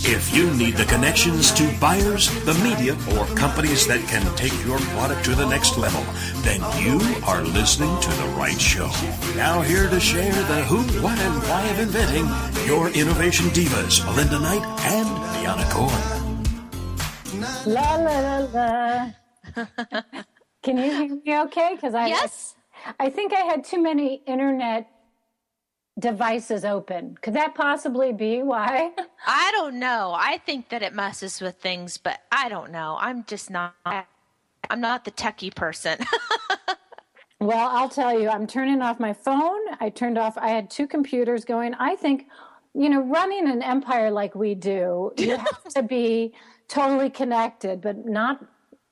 If you need the connections to buyers, the media, or companies that can take your product to the next level, then you are listening to the right show. Now, here to share the who, what, and why of inventing, your innovation divas, Melinda Knight and Deanna Cohen. La la la la. Can you hear me okay? Because I Yes. I think I had too many internet devices open. Could that possibly be why? I don't know. I think that it messes with things, but I don't know. I'm just not. I'm not the techie person. Well, I'll tell you, I'm turning off my phone. I turned off, I had two computers going. I think, you know, running an empire like we do, you have to be totally connected, but not,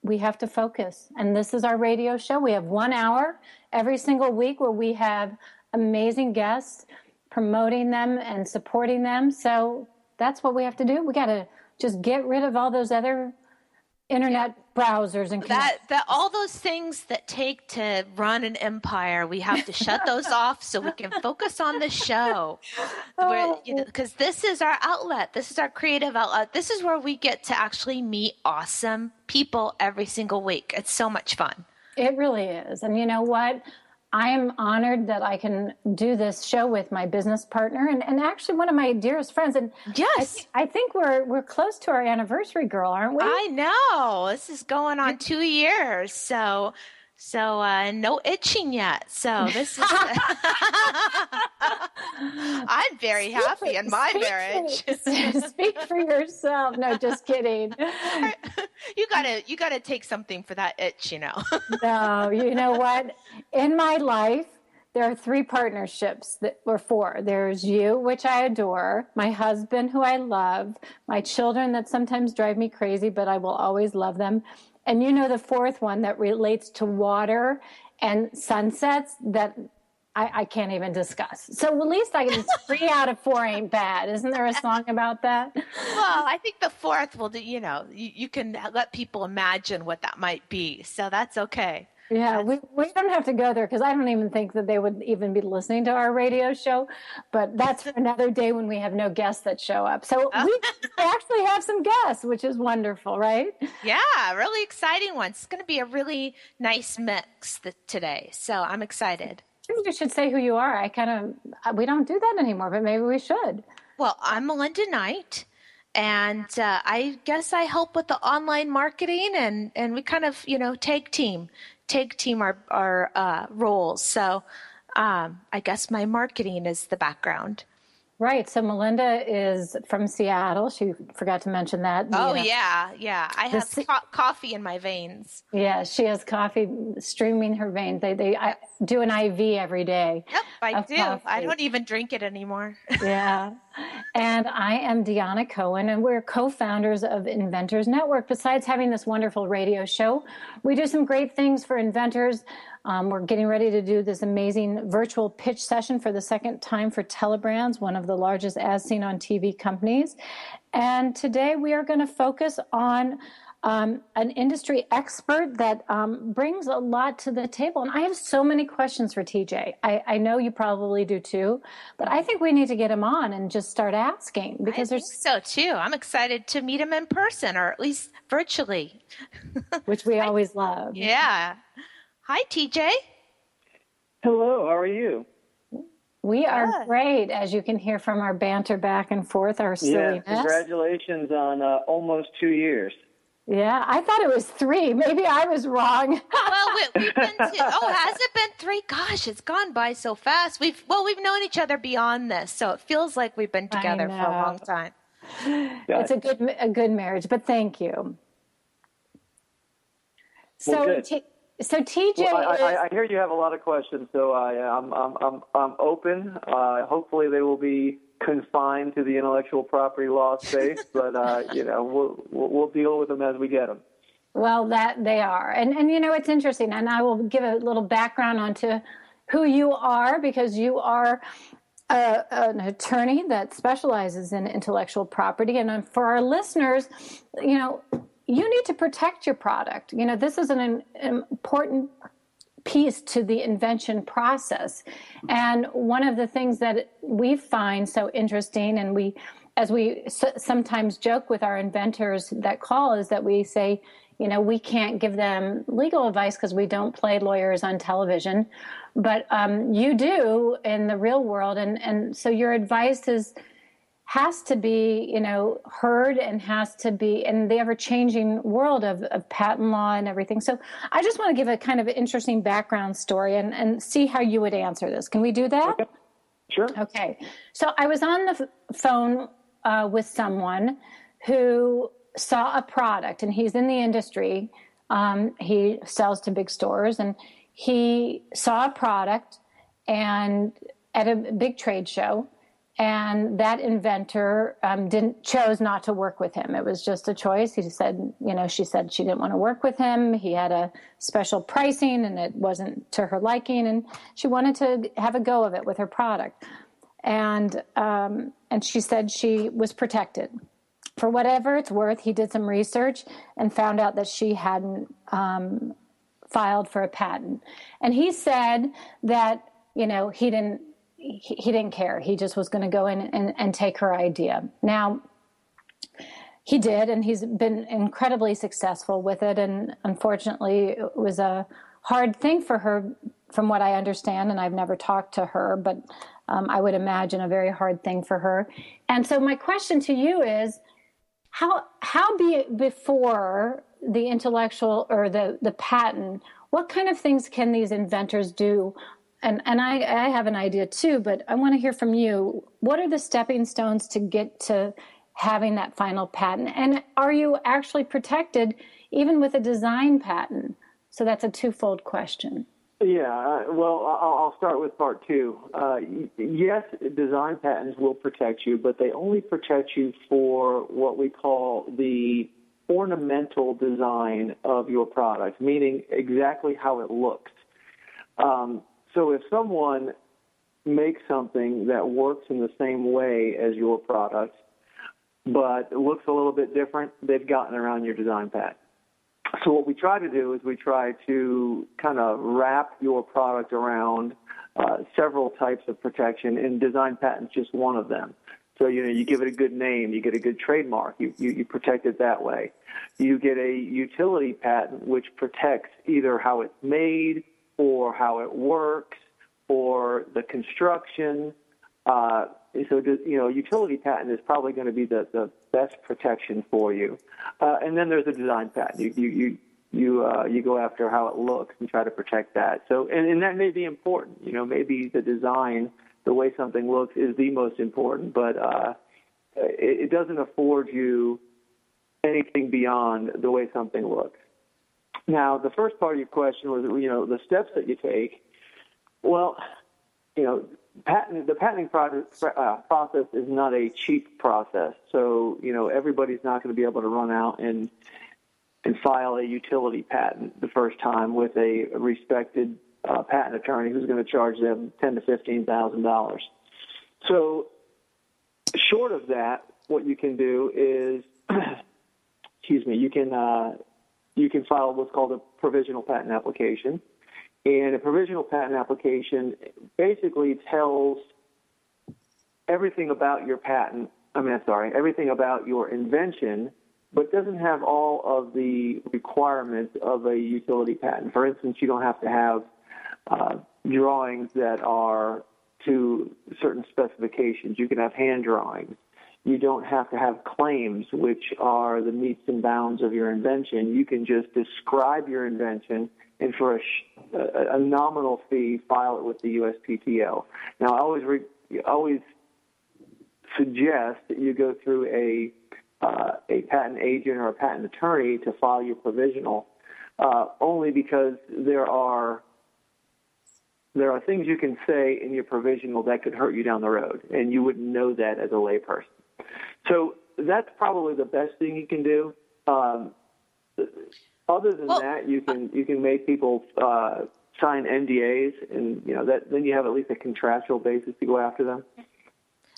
we have to focus. And this is our radio show. We have one hour every single week where we have amazing guests promoting them and supporting them. So that's what we have to do. We got to just get rid of all those other internet browsers and that that all those things that take to run an empire, we have to shut those off so we can focus on the show. Where oh. you know, because this is our outlet. This is our creative outlet. This is where we get to actually meet awesome people every single week. It's so much fun. It really is. And you know what? I am honored that I can do this show with my business partner and, and actually one of my dearest friends. And I, Yes. I think we're we're close to our anniversary, girl, aren't we? I know. This is going on two years. So so uh no itching yet. So this is I'm very happy in my Speak marriage. For, speak for yourself. No, just kidding. you gotta you gotta take something for that itch, you know. No, you know what? In my life, there are three partnerships that or four. There's you, which I adore, my husband, who I love, my children that sometimes drive me crazy, but I will always love them. And you know the fourth one that relates to water and sunsets that I, I can't even discuss. So at least I can three out of four ain't bad. Isn't there a song about that? well, I think the fourth will do you know, you, you can let people imagine what that might be. So that's okay. Yeah, we, we don't have to go there because I don't even think that they would even be listening to our radio show. But that's for another day when we have no guests that show up. So we actually have some guests, which is wonderful, right? Yeah, really exciting one. It's going to be a really nice mix th- today. So I'm excited. You should say who you are. I kind of, we don't do that anymore, but maybe we should. Well, I'm Melinda Knight, and uh, I guess I help with the online marketing, and and we kind of you know tag team, tag team our our uh, roles. So um, I guess my marketing is the background. Right. So Melinda is from Seattle. She forgot to mention that. Oh You know, yeah, yeah. I have se- co- coffee in my veins. Yeah, she has coffee streaming her veins. They, they I do an IV every day. Yep, I do. I don't even drink it anymore. yeah. And I am Deanna Cohen, and we're co founders of Inventors Network. Besides having this wonderful radio show, we do some great things for inventors. Um, we're getting ready to do this amazing virtual pitch session for the second time for Telebrands, one of the largest as seen on TV companies. And today we are going to focus on um, an industry expert that um, brings a lot to the table. And I have so many questions for TJ. I, I know you probably do too, but I think we need to get him on and just start asking because I think there's, so too. I'm excited to meet him in person, or at least virtually. which we always love. Yeah. Hi, TJ. Hello, how are you? We are Good. great, as you can hear from our banter back and forth, our Yeah, silliness. congratulations on uh, almost two years. Yeah, I thought it was three. Maybe I was wrong. well, we, we've been to, oh, has it been three? Gosh, it's gone by so fast. We've well, we've known each other beyond this, so it feels like we've been together for a long time. it's a good a good marriage, but thank you. So Well, good. T- So TJ, well, I, is, I, I, hear you have a lot of questions, so I, am I'm, I'm, I'm open. Uh, hopefully, they will be confined to the intellectual property law space, but uh, you know, we'll, we'll deal with them as we get them. Well, that they are, and and you know, it's interesting, and I will give a little background onto who you are because you are a, an attorney that specializes in intellectual property, and for our listeners, you know you need to protect your product. You know, this is an, an important piece to the invention process. And one of the things that we find so interesting, and we, as we sometimes joke with our inventors that call, is that we say, you know, we can't give them legal advice because we don't play lawyers on television, but um, you do in the real world, and and so your advice is has to be, you know, heard and has to be in the ever changing world of, of patent law and everything. So I just want to give a kind of interesting background story and, and see how you would answer this. Can we do that? Okay. Sure. Okay. So I was on the phone uh, with someone who saw a product and he's in the industry. Um, he sells to big stores and he saw a product and at a big trade show and that inventor um, didn't chose not to work with him. It was just a choice. He said, you know, she said she didn't want to work with him. He had a special pricing, and it wasn't to her liking, and she wanted to have a go of it with her product. And um, and she said she was protected. For whatever it's worth, he did some research and found out that she hadn't um, filed for a patent. And he said that you know he didn't he, he didn't care. He just was going to go in and, and take her idea. Now, he did, and he's been incredibly successful with it. And unfortunately, it was a hard thing for her, from what I understand. And I've never talked to her, but um, I would imagine a very hard thing for her. And so, my question to you is how, how be before the intellectual or the, the patent, what kind of things can these inventors do and and I, I have an idea too, but I want to hear from you. What are the stepping stones to get to having that final patent? And are you actually protected even with a design patent? So that's a twofold question. Yeah, uh, well, I'll start with part two. Uh, yes, design patents will protect you, but they only protect you for what we call the ornamental design of your product, meaning exactly how it looks. Um, so if someone makes something that works in the same way as your product, but looks a little bit different, they've gotten around your design patent. So what we try to do is we try to kind of wrap your product around uh, several types of protection, and design patents just one of them. So you know, you give it a good name, you get a good trademark, you, you, you protect it that way. You get a utility patent which protects either how it's made or how it works or the construction. Uh, so, you know, utility patent is probably going to be the, the best protection for you. Uh, and then there's a design patent. You, you, you, you, uh, you go after how it looks and try to protect that. So, and, and that may be important. You know, maybe the design, the way something looks is the most important, but, uh, it, it doesn't afford you anything beyond the way something looks. Now, the first part of your question was, you know, the steps that you take. Well, you know, patent the patenting process, uh, process is not a cheap process. So, you know, everybody's not going to be able to run out and and file a utility patent the first time with a respected uh, patent attorney who's going to charge them ten to fifteen thousand dollars. So, short of that, what you can do is, excuse me, you can uh, you can file what's called a provisional patent application. And a provisional patent application basically tells everything about your patent, I mean, sorry, everything about your invention, but doesn't have all of the requirements of a utility patent. For instance, you don't have to have uh, drawings that are to certain specifications. You can have hand drawings you don't have to have claims, which are the meets and bounds of your invention. You can just describe your invention and for a, a, nominal fee, file it with the USPTO. Now, I always re, always suggest that you go through a uh, a patent agent or a patent attorney to file your provisional. uh, only because there are there are things you can say in your provisional that could hurt you down the road, and you wouldn't know that as a layperson. So that's probably the best thing you can do. Um, other than well, that, you can you can make people uh, sign NDAs, and you know that then you have at least a contractual basis to go after them.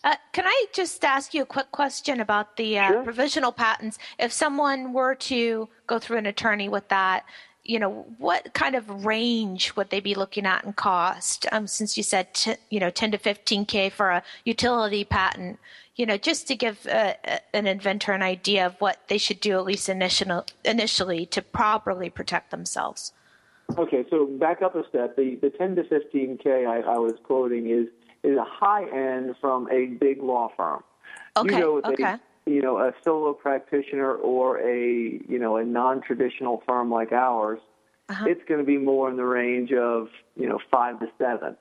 Uh, can I just ask you a quick question about the uh, sure. provisional patents? If someone were to go through an attorney with that, you know, what kind of range would they be looking at in cost? Um, since you said, t- you know, 10 to 15K for a utility patent, you know, just to give uh, an inventor an idea of what they should do, at least initial, initially, to properly protect themselves. Okay, so back up a step. The, the 10 to 15K I, I was quoting is, is a high end from a big law firm. Okay, you know, okay. A, you know, a solo practitioner or a, you know, a non-traditional firm like ours, uh-huh. it's going to be more in the range of, you know, five to seven.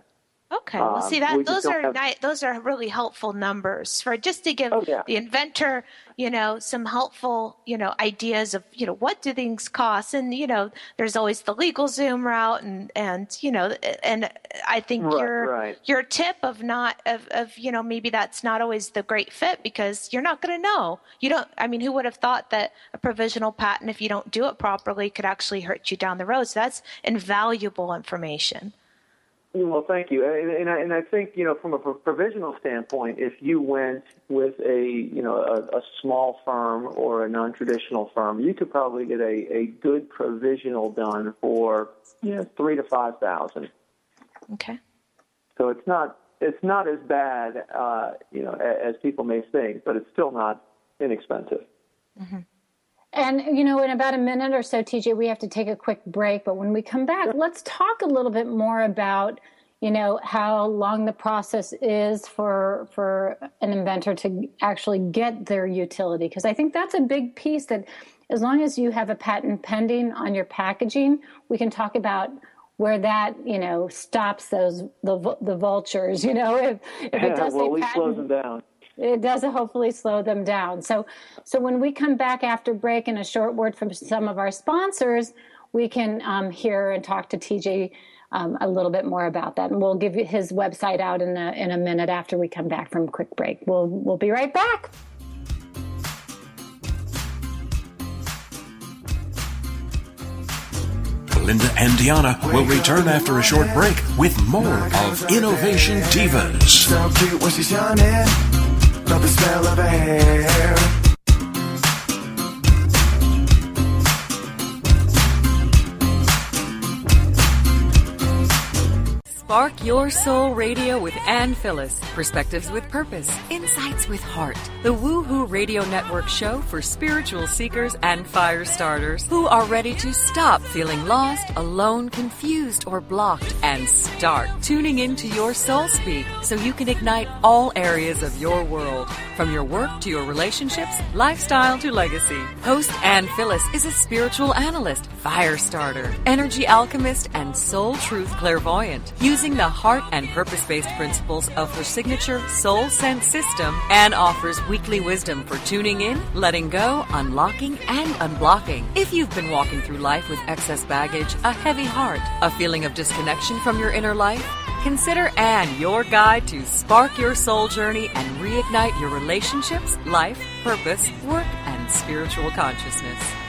Okay, well, see that um, those are have... ni- those are really helpful numbers for just to give oh, yeah. the inventor, you know, some helpful, you know, ideas of you know what do things cost, and you know, there's always the LegalZoom route, and and you know, and I think right, your right. your tip of not of of you know maybe that's not always the great fit because you're not going to know. You don't. I mean, who would have thought that a provisional patent, if you don't do it properly, could actually hurt you down the road? So that's invaluable information. Well, thank you, and, and, I, and I think you know from a provisional standpoint, if you went with a you know a, a small firm or a non-traditional firm, you could probably get a, a good provisional done for you know three to five thousand. Okay. So it's not it's not as bad uh, you know as people may think, but it's still not inexpensive. Mm-hmm. And, you know, in about a minute or so, TJ, we have to take a quick break. But when we come back, let's talk a little bit more about, you know, how long the process is for, for an inventor to actually get their utility. Because I think that's a big piece that as long as you have a patent pending on your packaging, we can talk about where that you know stops those the the vultures you know if, if it does well, say patent, slows them down it does hopefully slow them down. So, so when we come back after break and a short word from some of our sponsors, we can um, hear and talk to TJ um, a little bit more about that. And we'll give you his website out in a, in a minute after we come back from quick break. We'll, we'll be right back. Linda and Deanna will return after a short break with more of Innovation Divas. Love the smell of her hair. Spark Your Soul Radio with Ann Phyllis. Perspectives with purpose. Insights with heart. The Woohoo Radio Network show for spiritual seekers and fire starters who are ready to stop feeling lost, alone, confused, or blocked and start tuning into your soul speak so you can ignite all areas of your world. From your work to your relationships, lifestyle to legacy. Host Ann Phyllis is a spiritual analyst, fire starter, energy alchemist, and soul truth clairvoyant. Using the heart and purpose based principles of her signature Soul Sense system, Anne offers weekly wisdom for tuning in, letting go, unlocking, and unblocking. If you've been walking through life with excess baggage, a heavy heart, a feeling of disconnection from your inner life, Consider Anne your guide to spark your soul journey and reignite your relationships, life, purpose, work, and spiritual consciousness.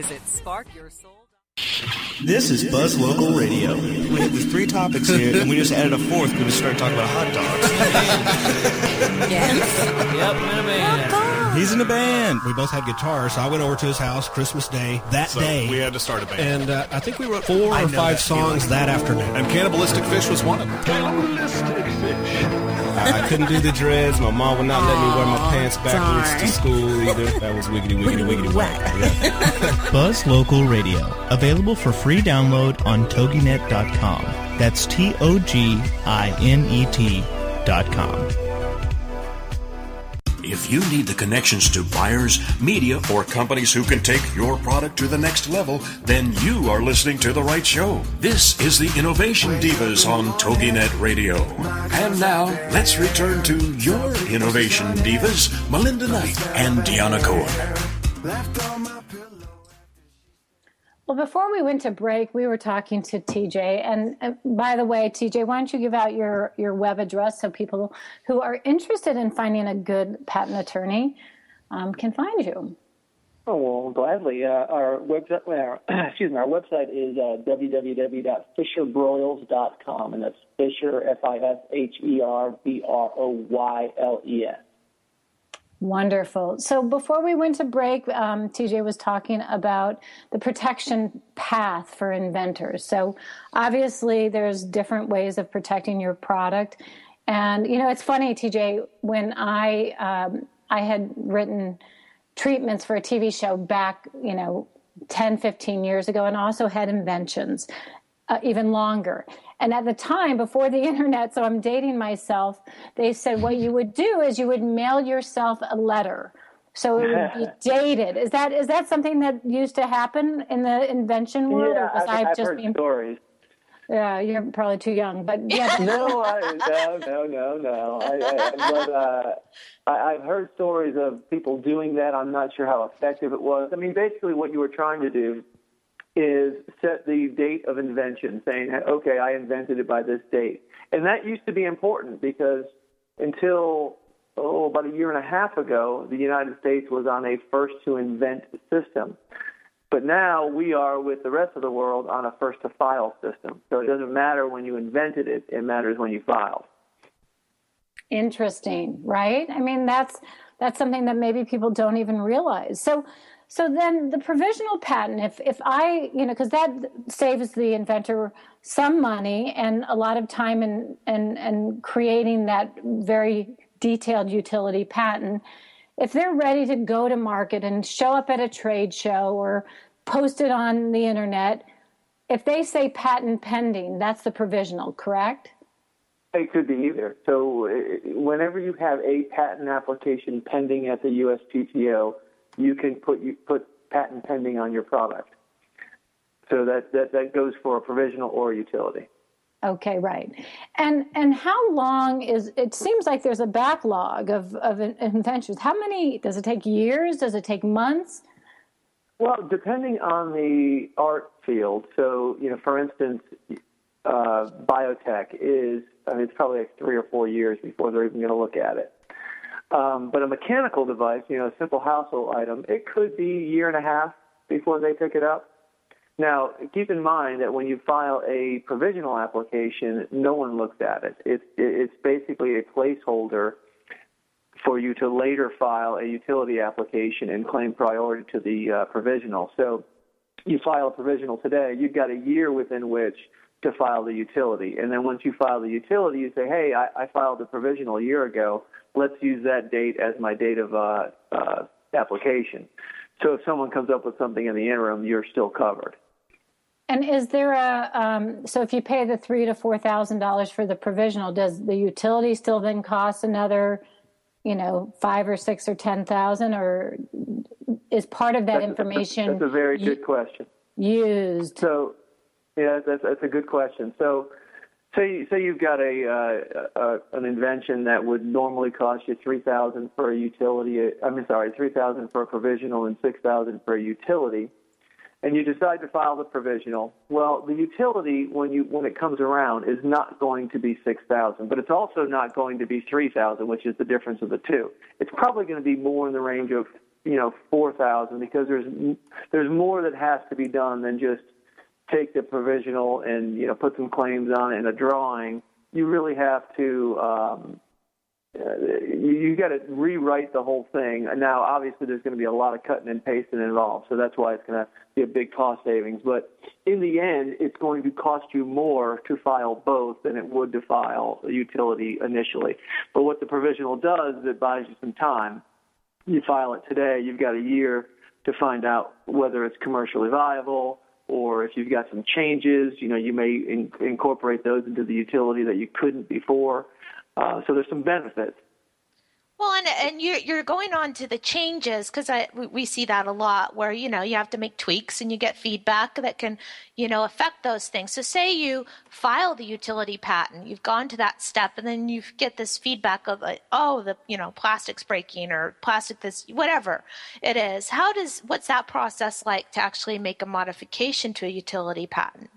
Visit Spark Your Soul. This is Buzz Local Radio. We have these three topics here, and we just added a fourth. because We started talking about hot dogs. yes. Yep, man. He's in a band. We both had guitars, so I went over to his house Christmas Day that So day. we had to start a band. and uh, I think we wrote four I or five that songs feeling. that afternoon. and Cannibalistic Fish was one of them. Cannibalistic Fish. I couldn't do the dreads. My mom would not let me wear my pants backwards darn. to school either. That was wiggity, wiggity, wiggity, whack. Yeah. Buzz Local Radio, available for free download on toginet.com. That's T O G I N E T dot com. If you need the connections to buyers, media, or companies who can take your product to the next level, then you are listening to the right show. This is the Innovation Divas on TogiNet Radio. And now, let's return to your Innovation Divas, Melinda Knight and Deanna Cohen. Well, before we went to break, we were talking to TJ. And uh, by the way, TJ, why don't you give out your, your web address so people who are interested in finding a good patent attorney um, can find you? Oh, well, gladly. Uh, our website, well, excuse me, our website is uh, www.fisherbroyles.com, and that's Fisher, E F-I-S-H-E-R-B-R-O-Y-L-E-S. Wonderful. So before we went to break, um, TJ was talking about the protection path for inventors. So obviously, there's different ways of protecting your product, and you know it's funny, TJ. When I um, I had written treatments for a TV show back, you know, 10, 15 years ago, and also had inventions uh, even longer. And at the time, before the internet, so I'm dating myself, they said what you would do is you would mail yourself a letter. So it would be dated. Is that is that something that used to happen in the invention world? Yeah, or I've, I've just heard stories. yeah, you're probably too young, but yeah, no, I, no, no, no, no. I, I, but uh, I, I've heard stories of people doing that. I'm not sure how effective it was. I mean, basically, what you were trying to do is set the date of invention, saying, okay, I invented it by this date. And that used to be important because until, oh, about a year and a half ago, the United States was on a first to invent system. But now we are with the rest of the world on a first to file system. So it doesn't matter when you invented it, it matters when you filed. interesting, right? I mean, that's that's something that maybe people don't even realize. So so then the provisional patent if if I, you know, cuz that saves the inventor some money and a lot of time in and and creating that very detailed utility patent. If they're ready to go to market and show up at a trade show or post it on the internet, if they say patent pending, that's the provisional, correct? It could be either. So uh, whenever you have a patent application pending at the USPTO, you can put you put patent pending on your product. So that, that, that goes for a provisional or a utility. Okay, right. And and how long is it seems like there's a backlog of of inventions. How many does it take years? Does it take months? Well, depending on the art field. So, you know, for instance, uh, biotech is, I mean, it's probably like three or four years before they're even going to look at it. Um, but a mechanical device, you know, a simple household item, it could be a year and a half before they pick it up. Now, keep in mind that when you file a provisional application, no one looks at it. It's, it's basically a placeholder for you to later file a utility application and claim priority to the uh, provisional. So you file a provisional today, you've got a year within which to file the utility. And then once you file the utility, you say, hey, I, I filed the provisional a year ago. Let's use that date as my date of uh, uh, application. So if someone comes up with something in the interim, you're still covered. And is there a um, so if you pay the three to four thousand dollars for the provisional, does the utility still then cost another, you know, five or six or ten thousand, or is part of that That's a- information That's a very good question. used? So, yeah, that's that's a good question. So, say say you've got a, uh, a an invention that would normally cost you three thousand for a utility. I mean, sorry, three thousand for a provisional and six thousand for a utility, and you decide to file the provisional. Well, the utility when you when it comes around is not going to be six thousand, but it's also not going to be three thousand, which is the difference of the two. It's probably going to be more in the range of you know four thousand because there's there's more that has to be done than just take the provisional and you know put some claims on it in a drawing. You really have to um, uh, you, you got to rewrite the whole thing. Now, obviously, there's going to be a lot of cutting and pasting involved, so that's why it's going to be a big cost savings. But in the end, it's going to cost you more to file both than it would to file a utility initially. But what the provisional does is it buys you some time. You file it today, you've got a year to find out whether it's commercially viable or if you've got some changes, you know, you may in, incorporate those into the utility that you couldn't before. Uh, so there's some benefits. Well, and and you're you're going on to the changes because I we, see that a lot where you know you have to make tweaks and you get feedback that can you know affect those things. So say you file the utility patent, you've gone to that step, and then you get this feedback of like, oh the you know plastic's breaking or plastic this whatever it is. How does what's that process like to actually make a modification to a utility patent?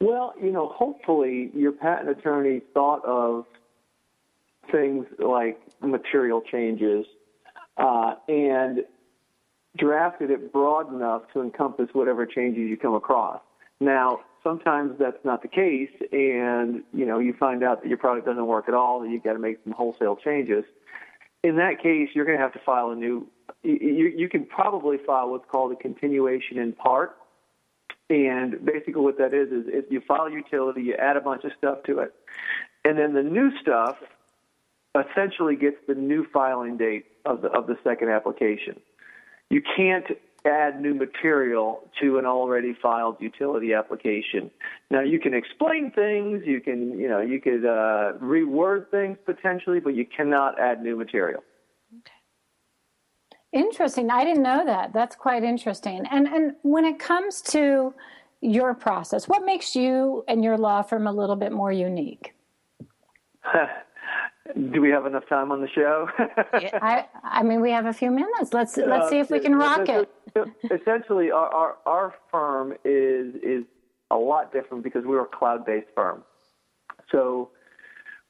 Well, you know, hopefully your patent attorney thought of things like material changes uh, and drafted it broad enough to encompass whatever changes you come across. Now, sometimes that's not the case, and you know you find out that your product doesn't work at all, and you've got to make some wholesale changes. In that case, you're going to have to file a new. You, you can probably file what's called a continuation in part, and basically what that is is if you file utility, you add a bunch of stuff to it, and then the new stuff essentially gets the new filing date of the of the second application. You can't add new material to an already filed utility application. Now you can explain things, you can you know you could uh, reword things potentially, but you cannot add new material. Okay. Interesting. I didn't know that. That's quite interesting. And and when it comes to your process, what makes you and your law firm a little bit more unique? Do we have enough time on the show? I, I mean, we have a few minutes. Let's let's see if we can rock it. Essentially, our, our, our firm is is a lot different because we're a cloud based firm. So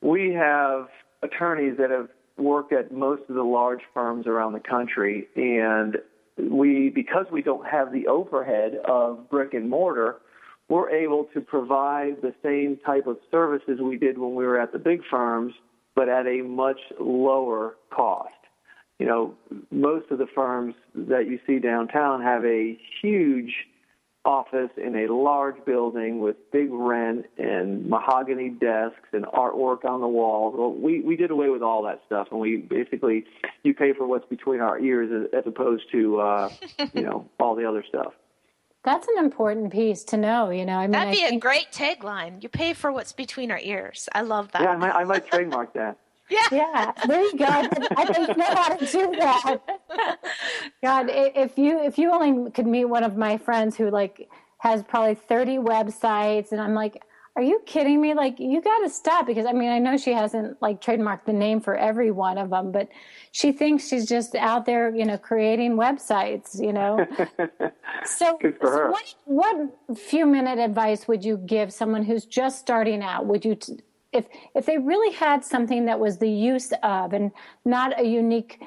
we have attorneys that have worked at most of the large firms around the country, and we because we don't have the overhead of brick and mortar, we're able to provide the same type of services we did when we were at the big firms but at a much lower cost. You know, most of the firms that you see downtown have a huge office in a large building with big rent and mahogany desks and artwork on the walls. Well, we we did away with all that stuff, and we basically you pay for what's between our ears as, as opposed to uh, you know all the other stuff. That's an important piece to know. You know, I mean, that'd be I think... a great tagline. You pay for what's between our ears. I love that. Yeah, I might, I might trademark that. Yeah. Yeah. There you go. I don't know how to do that. God, if you if you only could meet one of my friends who like has probably 30 websites and I'm like, are you kidding me? Like, you got to stop because I mean, I know she hasn't like trademarked the name for every one of them, but she thinks she's just out there, you know, creating websites, you know. so, so what, what few minute advice would you give someone who's just starting out? Would you, t- if if they really had something that was the use of and not a unique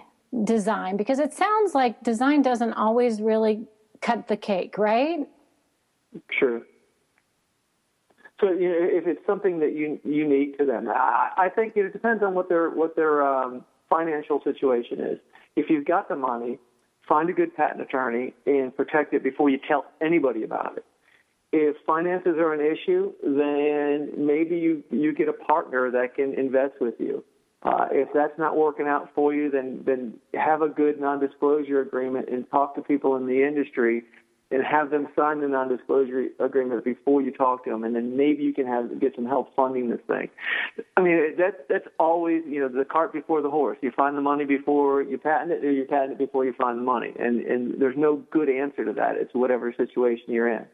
design, because it sounds like design doesn't always really cut the cake, right? Sure. So you know, if it's something that you unique to them, I, I think it depends on what their what their um, financial situation is. If you've got the money, find a good patent attorney and protect it before you tell anybody about it. If finances are an issue, then maybe you you get a partner that can invest with you. Uh, if that's not working out for you, then then have a good non-disclosure agreement and talk to people in the industry and have them sign the non-disclosure agreement before you talk to them, and then maybe you can have get some help funding this thing. I mean, that's that's always you know the cart before the horse. You find the money before you patent it, or you patent it before you find the money, and and there's no good answer to that. It's whatever situation you're in.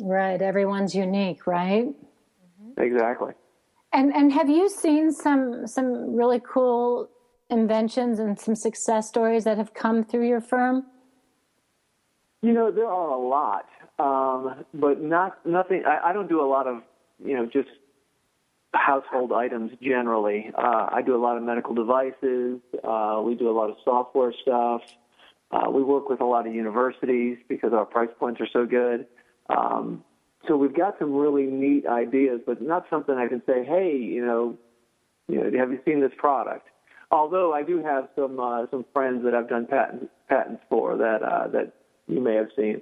Right. Everyone's unique, right? Mm-hmm. Exactly. And and have you seen some some really cool inventions and some success stories that have come through your firm? You know, there are a lot, um, but not nothing. I, I don't do a lot of you know just household items generally. Uh, I do a lot of medical devices. Uh, we do a lot of software stuff. Uh, we work with a lot of universities because our price points are so good. Um, so we've got some really neat ideas, but not something I can say, hey, you know, you know, have you seen this product? Although I do have some uh, some friends that I've done patent, patents for that uh, that you may have seen.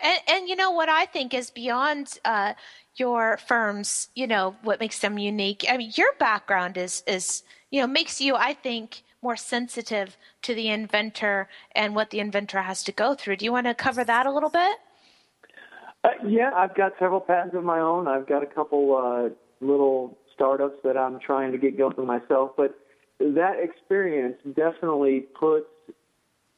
And, and you know what I think is beyond uh, your firms, you know, what makes them unique. I mean, your background is is you know makes you, I think, more sensitive to the inventor and what the inventor has to go through. Do you want to cover that a little bit? Uh, yeah, I've got several patents of my own. I've got a couple uh, little startups that I'm trying to get going myself, but that experience definitely puts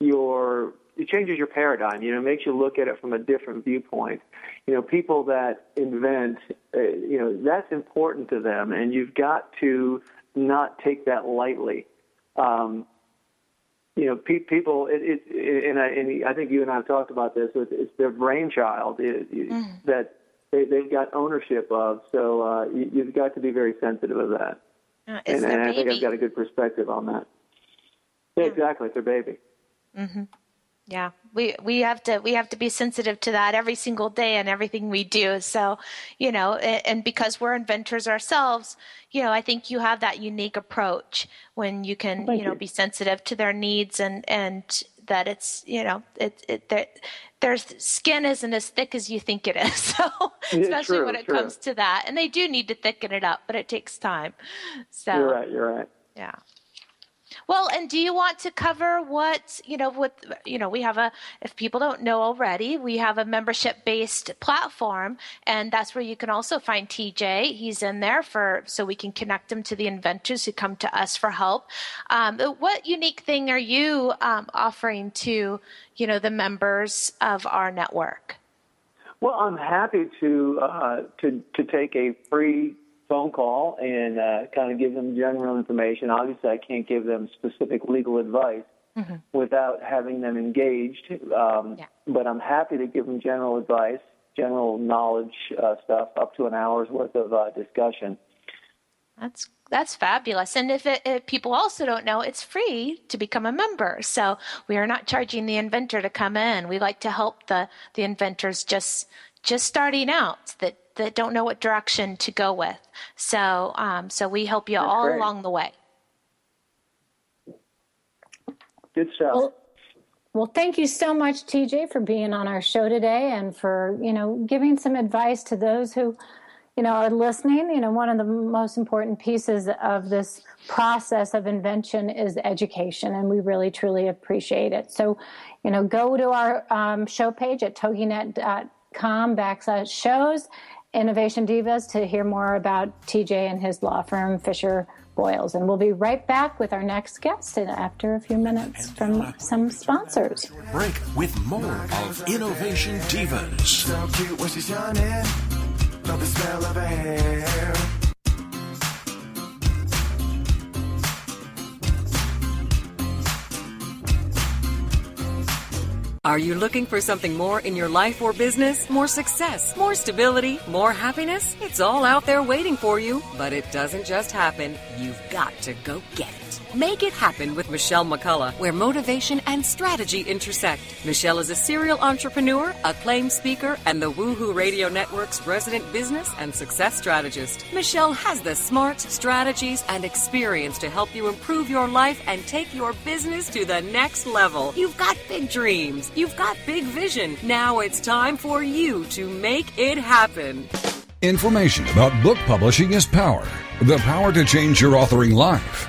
your it changes your paradigm. You know, makes you look at it from a different viewpoint. You know, people that invent, uh, you know, that's important to them, and you've got to not take that lightly. Um, you know, pe- people, it, it, and, I, and I think you and I have talked about this. It's, it's their brainchild it, mm. that they, they've got ownership of. So uh, you, you've got to be very sensitive of that. Uh, and, and I think I've got a good perspective on that. Yeah, yeah. exactly. It's their baby. Mm-hmm. Yeah, we we have to we have to be sensitive to that every single day and everything we do. So, you know, and, and because we're inventors ourselves, you know, I think you have that unique approach when you can, Thank you know, you. be sensitive to their needs and and that it's, you know, it it that their skin isn't as thick as you think it is. So, especially true, when it true. comes to that, and they do need to thicken it up, but it takes time. So you're right. You're right. Yeah. Well, and do you want to cover what, you know, what, you know, we have a, if people don't know already, we have a membership based platform and that's where you can also find TJ. He's in there for, so we can connect him to the inventors who come to us for help. Um, what unique thing are you um, offering to, you know, the members of our network? Well, I'm happy to, uh, to, to take a free phone call and uh, kind of give them general information. Obviously, I can't give them specific legal advice mm-hmm. without having them engaged, um, yeah. but I'm happy to give them general advice, general knowledge uh, stuff, up to an hour's worth of uh, discussion. That's that's fabulous. And if, it, if, people also don't know, it's free to become a member. So we are not charging the inventor to come in. We like to help the the inventors just just starting out that that don't know what direction to go with. So, um, so we help you That's all great. along the way. Good stuff. Well, well, thank you so much, TJ, for being on our show today and for you know giving some advice to those who you know are listening. You know, one of the most important pieces of this process of invention is education, and we really truly appreciate it. So, you know, go to our um, show page at toginet.com backslash shows Innovation Divas to hear more about TJ and his law firm, Fisher Broyles. And we'll be right back with our next guest after a few minutes from uh, some sponsors. Break with more of Innovation Divas. Are you looking for something more in your life or business? More success, more stability, more happiness? It's all out there waiting for you, but it doesn't just happen. You've got to go get it. Make it happen with Michelle McCullough, where motivation and strategy intersect. Michelle is a serial entrepreneur, acclaimed speaker, and the Woohoo Radio Network's resident business and success strategist. Michelle has the smarts, strategies, and experience to help you improve your life and take your business to the next level. You've got big dreams. You've got big vision. Now it's time for you to make it happen. Information about book publishing is power. The power to change your authoring life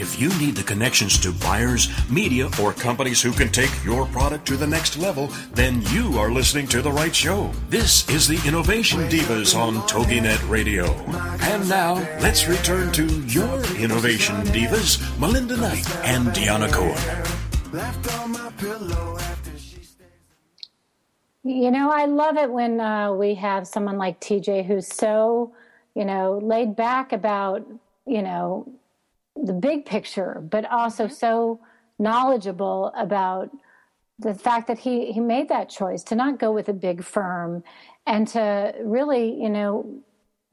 If you need the connections to buyers, media, or companies who can take your product to the next level, then you are listening to the right show. This is the Innovation Divas on TogiNet Radio. And now, let's return to your Innovation Divas, Melinda Knight and Deanna Cohen. You know, I love it when uh, we have someone like TJ who's so, you know, laid back about, you know, the big picture, but also mm-hmm. so knowledgeable about the fact that he he made that choice to not go with a big firm and to really, you know,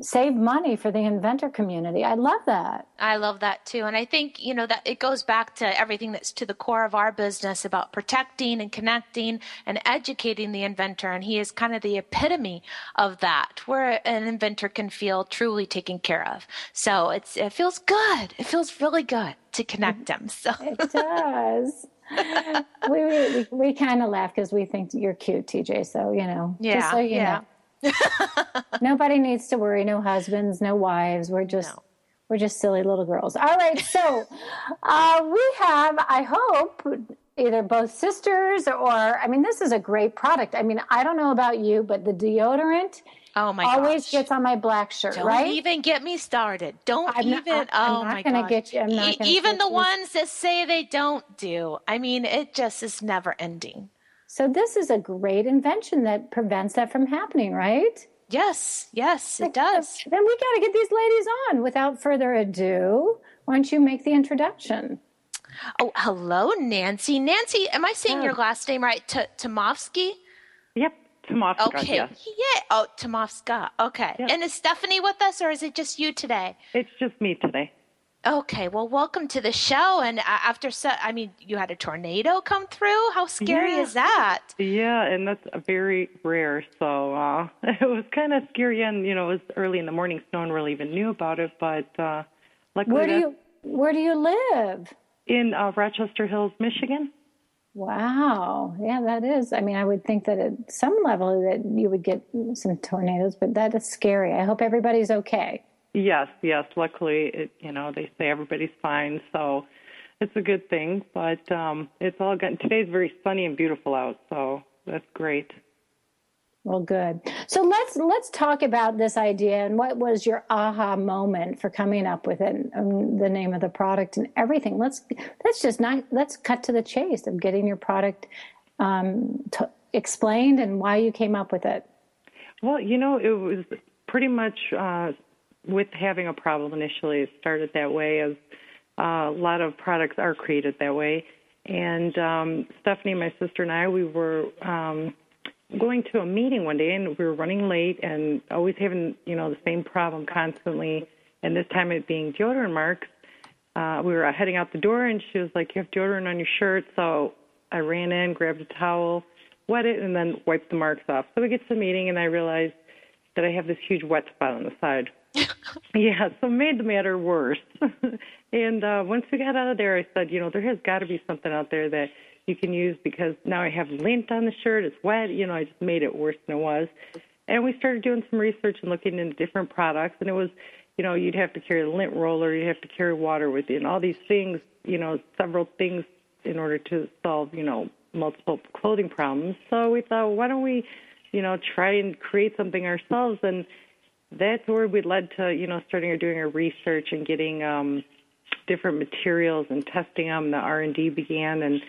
save money for the inventor community. I love that. I love that too. And I think, you know, that it goes back to everything that's to the core of our business about protecting and connecting and educating the inventor. And he is kind of the epitome of that, where an inventor can feel truly taken care of. So it's, it feels good. It feels really good to connect mm-hmm. him. So it does. we, we, we kind of laugh because we think you're cute, TJ. So, you know, yeah, just so you yeah. know. Nobody needs to worry. No husbands, no wives. We're just no. we're just silly little girls. All right, so uh, we have. I hope either both sisters or I mean, this is a great product. I mean, I don't know about you, but the deodorant. Oh my always gosh. gets on my black shirt, Don't right? even get me started. Don't I'm even. Not, oh I'm my not gonna gosh. get you. I'm not gonna even the you. ones that say they don't do. I mean, it just is never ending. So this is a great invention that prevents that from happening, right? Yes, yes, it uh, does. Then we got to get these ladies on. Without further ado, why don't you make the introduction? Oh, hello, Nancy. Nancy, am I saying your oh. last name right? T- Tomovsky? Yep, Tomovska. Okay. Yes. Yeah. Oh, Tomovska. Okay. Yep. And is Stephanie with us, or is it just you today? It's just me today. Okay. Well, welcome to the show. And uh, after, so, I mean, you had a tornado come through. How scary Yeah. is that? Yeah, and that's very rare. So uh, it was kind of scary, and you know, it was early in the morning, so no one really even knew about it. But uh, luckily, Where do you Where do you live? in uh, Rochester Hills, Michigan. Wow. Yeah, that is. I mean, I would think that at some level that you would get some tornadoes, but that is scary. I hope everybody's okay. Yes, yes. Luckily, it, you know, they say everybody's fine, so it's a good thing. But um, it's all good. Today's very sunny and beautiful out, so that's great. Well, good. So let's let's talk about this idea and what was your aha moment for coming up with it, um, the name of the product and everything. Let's let's just not let's cut to the chase of getting your product um, t- explained and why you came up with it. Well, you know, it was pretty much uh, with having a problem initially. It started that way, as uh, a lot of products are created that way. And um, Stephanie, my sister, and I, we were um, going to a meeting one day, and we were running late, and always having you know the same problem constantly. And this time it being deodorant marks. Uh, we were heading out the door, and she was like, "You have deodorant on your shirt." So I ran in, grabbed a towel, wet it, and then wiped the marks off. So we get to the meeting, and I realized that I have this huge wet spot on the side. yeah, so made the matter worse. and uh, once we got out of there, I said, you know, there has got to be something out there that you can use because now I have lint on the shirt. It's wet. You know, I just made it worse than it was. And we started doing some research and looking into different products. And it was, you know, you'd have to carry a lint roller, you'd have to carry water with you, and all these things, you know, several things in order to solve, you know, multiple clothing problems. So we thought, why don't we, you know, try and create something ourselves? And that's where we led to, you know, starting or doing our research and getting um, different materials and testing them. The R and D began, and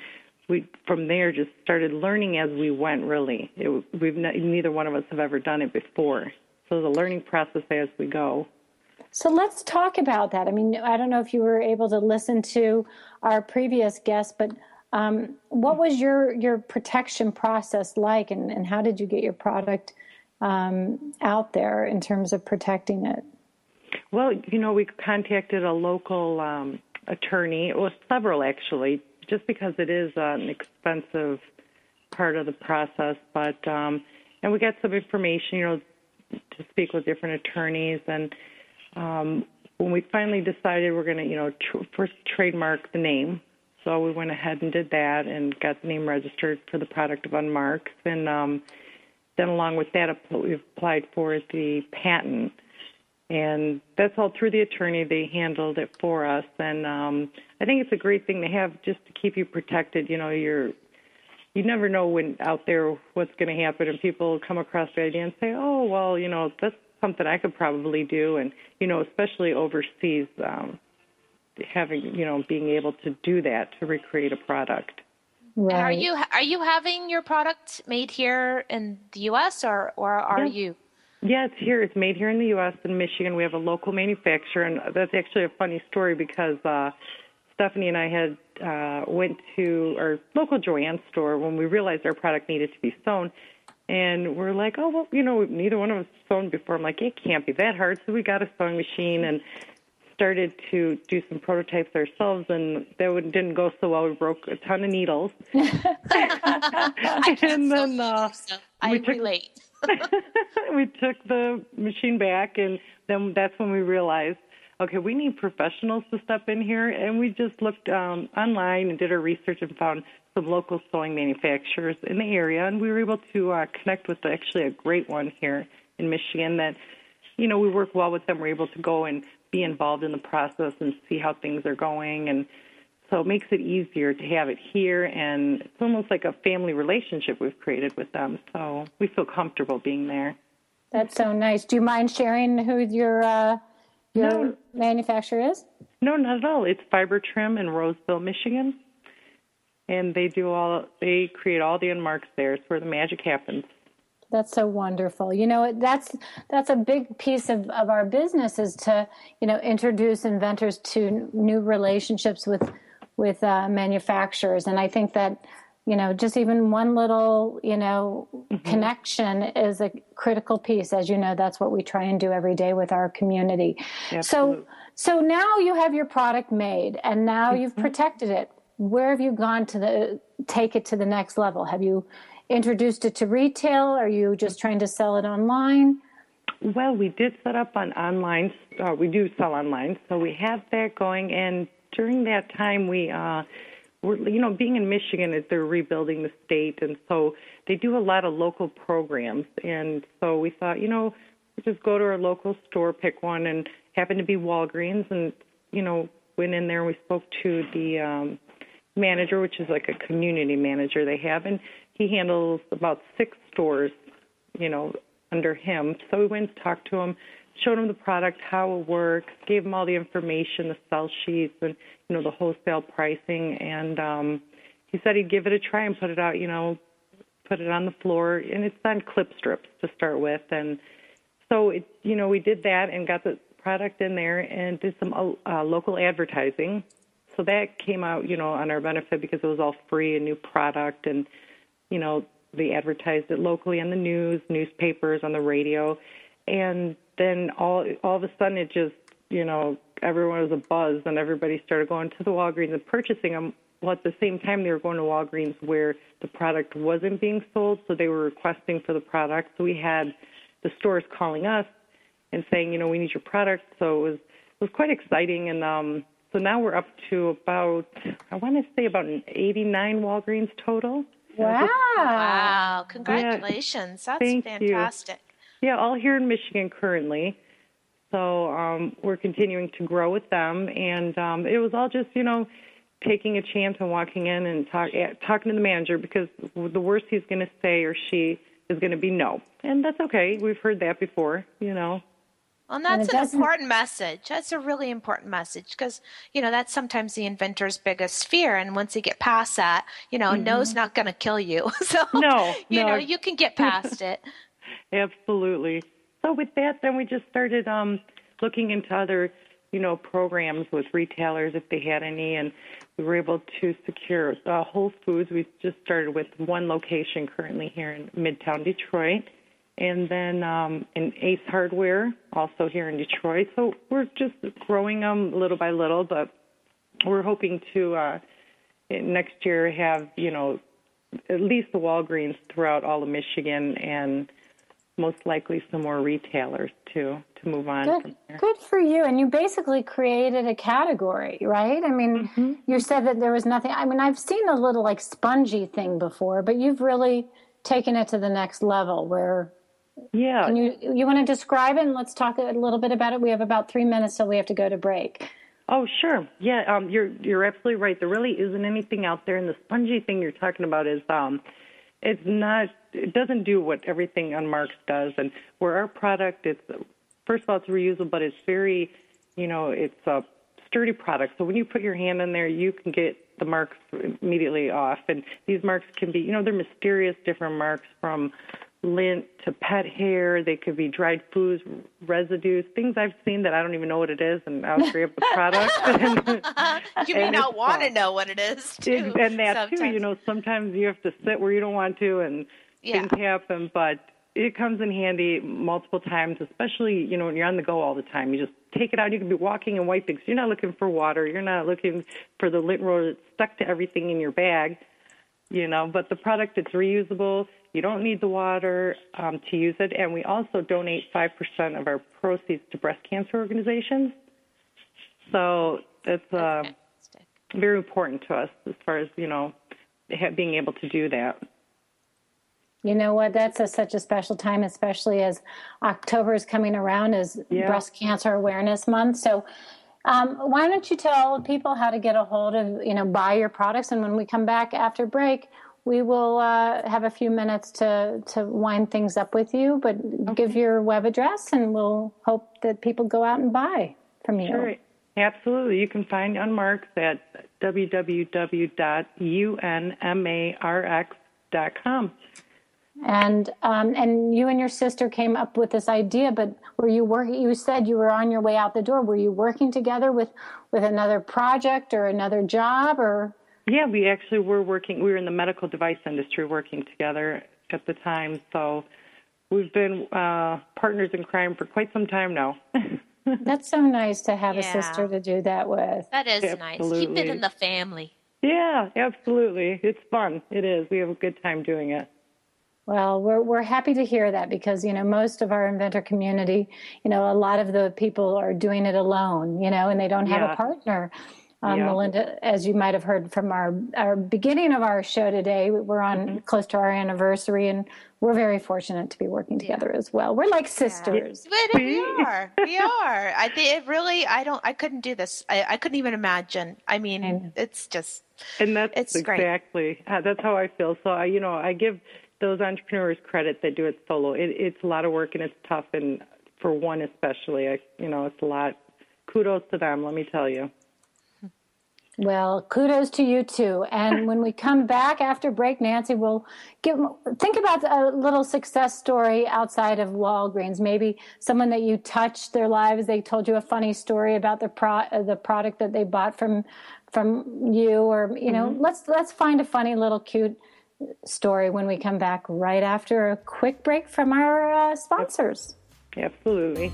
we from there just started learning as we went. Really, it, we've ne- neither one of us have ever done it before, so the learning process as we go. So let's talk about that. I mean, I don't know if you were able to listen to our previous guest, but um, what was your your protection process like, and, and how did you get your product um, out there in terms of protecting it? Well, you know, we contacted a local um, attorney, well, several actually, just because it is an expensive part of the process. But um, and we got some information, you know, to speak with different attorneys, and um, when we finally decided we're going to, you know, tr- first trademark the name, so we went ahead and did that and got the name registered for the product of Unmarx, and um, then along with that, app- we applied for the patent and that's all through the attorney. They handled it for us, and um, I think it's a great thing to have just to keep you protected. You know, you're you never know when out there what's going to happen, and people come across the idea and say, "Oh, well, you know, that's something I could probably do," and you know, especially overseas, um, having you know, being able to do that to recreate a product. Right. Are you are you having your product made here in the U.S. or or are yeah. you? Yeah, it's here. It's made here in the U.S. in Michigan. We have a local manufacturer, and that's actually a funny story because uh, Stephanie and I had uh, went to our local Joann store when we realized our product needed to be sewn, and we're like, oh well, you know, neither one of us sewn before. I'm like, it can't be that hard, so we got a sewing machine and started to do some prototypes ourselves, and that didn't go so well. We broke a ton of needles. and then uh, I we took, relate. we took the machine back, and then that's when we realized, okay, we need professionals to step in here. And we just looked um, online and did our research and found some local sewing manufacturers in the area, and we were able to uh, connect with actually a great one here in Michigan that you know, we work well with them. We're able to go and be involved in the process and see how things are going. And so it makes it easier to have it here. And it's almost like a family relationship we've created with them. So we feel comfortable being there. That's so nice. Do you mind sharing who your uh, your no. manufacturer is? No not at all. It's fiber trim in roseville michigan. And they do all they create all the Unmarx there. It's where the magic happens that's so wonderful. You know, that's that's a big piece of, of our business is to, you know, introduce inventors to new relationships with with uh, manufacturers. And I think that, you know, just even one little, you know, mm-hmm. connection is a critical piece. As you know, that's what we try and do every day with our community. Absolutely. So so now you have your product made and now mm-hmm. you've protected it. Where have you gone to the take it to the next level? Have you introduced it to retail? Are you just trying to sell it online? Well, we did set up on online. Uh, we do sell online, so we have that going. And during that time, we, uh, were, you know, being in Michigan, they're rebuilding the state, and so they do a lot of local programs. And so we thought, you know, just go to our local store, pick one, and happened to be Walgreens, and you know, went in there. and We spoke to the um, manager, which is like a community manager they have, and he handles about six stores, you know, under him. So we went and talked to him, showed him the product, how it works, gave him all the information, the sell sheets, and you know the wholesale pricing, and um, he said he'd give it a try and put it out, you know, put it on the floor, and it's on clip strips to start with, and so it, you know, we did that and got the product in there and did some uh, local advertising. So that came out, you know, on our benefit because it was all free, and new product, and you know, they advertised it locally on the news, newspapers, on the radio, and then all all of a sudden it just, you know, everyone was a buzz, and everybody started going to the Walgreens and purchasing them. Well, at the same time, they were going to Walgreens where the product wasn't being sold, so they were requesting for the product. So we had the stores calling us and saying, you know, we need your product. So it was it was quite exciting, and um, so now we're up to about I want to say about 89 Walgreens total. Wow. Wow. Congratulations. Yeah. That's Thank fantastic. You. Yeah, all here in Michigan currently. So um, we're continuing to grow with them. And um, it was all just, you know, taking a chance and walking in and talk, eh, talking to the manager because the worst he's going to say or she is going to be no. And that's okay. We've heard that before, you know. Well, and that's an important message. That's a really important message because, you know, that's sometimes the inventor's biggest fear. And once you get past that, you know, mm-hmm. no's not going to kill you. So, no, you no. know, you can get past it. Absolutely. So with that, then we just started um, looking into other, you know, programs with retailers if they had any. And we were able to secure uh, Whole Foods. We just started with one location currently here in Midtown Detroit and then um, in Ace Hardware, also here in Detroit. So we're just growing them little by little, but we're hoping to uh, next year have you know at least the Walgreens throughout all of Michigan and most likely some more retailers too to move on good. Good for you. And you basically created a category, right? I mean, mm-hmm. you said that there was nothing. I mean, I've seen a little like spongy thing before, but you've really taken it to the next level where Yeah. Can you you want to describe it and let's talk a little bit about it? We have about three minutes till we have to go to break. Oh, sure. Yeah, um, you're you're absolutely right. There really isn't anything out there, and the spongy thing you're talking about is um, it's not. It doesn't do what everything Unmarx does, and where our product, it's first of all, it's reusable, but it's very, you know, it's a sturdy product. So when you put your hand in there, you can get the marks immediately off, and these marks can be, you know, they're mysterious different marks from lint to pet hair. They could be dried foods, residues, things I've seen that I don't even know what it is, and I'll grab the product. you may And not want to know what it is, too. and that too, you know, sometimes you have to sit where you don't want to, and Yeah. things happen. But it comes in handy multiple times, especially you know when you're on the go all the time. You just take it out. You can be walking and wiping. So you're not looking for water. You're not looking for the lint roller that's stuck to everything in your bag. You know, but the product it's reusable. You don't need the water um, to use it, and we also donate five percent of our proceeds to breast cancer organizations. So it's uh, very important to us as far as you know being able to do that. You know what? That's a, such a special time, especially as October is coming around as Yeah. Breast Cancer Awareness Month. So, um, why don't you tell people how to get a hold of, you know, buy your products? And when we come back after break, we will uh, have a few minutes to to wind things up with you. But give your web address, and we'll hope that people go out and buy from you. Sure, absolutely. You can find Unmarx at www.unmarx.com. And um, and you and your sister came up with this idea, but were you working? You said you were on your way out the door. Were you working together with with another project or another job, or Yeah, we actually were working. We were in the medical device industry working together at the time. So we've been uh, partners in crime for quite some time now. that's so nice to have a sister to do that with. That is nice. Keep it in the family. yeah, absolutely. It's fun. It is. We have a good time doing it. Well, we're we're happy to hear that because you know most of our inventor community, you know, a lot of the people are doing it alone, you know, and they don't have Yeah. a partner. Um, Yeah. Melinda, as you might have heard from our our beginning of our show today, we're on Mm-hmm. close to our anniversary, and we're very fortunate to be working together as well. We're like sisters. But we are. We are. I think it really. I don't. I couldn't do this. I, I couldn't even imagine. I mean, it's just. And that's It's exactly uh, that's how I feel. So I, you know, I give those entrepreneurs credit that do it solo. It, it's a lot of work and it's tough, and for one especially, I, you know, it's a lot. Kudos to them, let me tell you. Well, kudos to you too. And when we come back after break, Nancy will give think about a little success story outside of Walgreens. Maybe someone that you touched their lives. They told you a funny story about the pro the product that they bought from from you, or you know, let's let's find a funny little cute story when we come back right after a quick break from our uh, sponsors. Absolutely.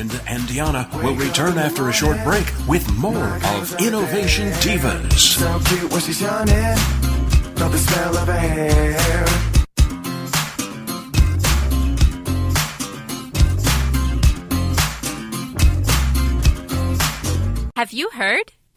Linda and Deanna will return after a short break with more of Innovation Divas. So cute when she's yawning. Love the smell of her hair. Have you heard?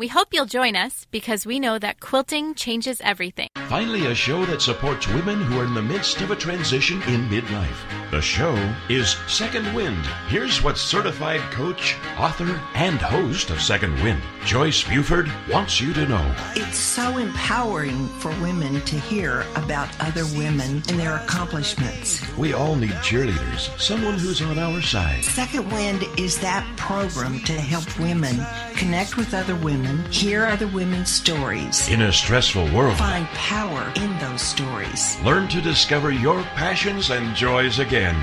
We hope you'll join us because we know that quilting changes everything. Finally, a show that supports women who are in the midst of a transition in midlife. The show is Second Wind. Here's what certified coach, author, and host of Second Wind, Joyce Buford, wants you to know. It's so empowering for women to hear about other women and their accomplishments. We all need cheerleaders, someone who's on our side. Second Wind is that program to help women connect with other women, hear the women's stories, In a stressful world, find power in those stories. learn to discover your passions and joys again.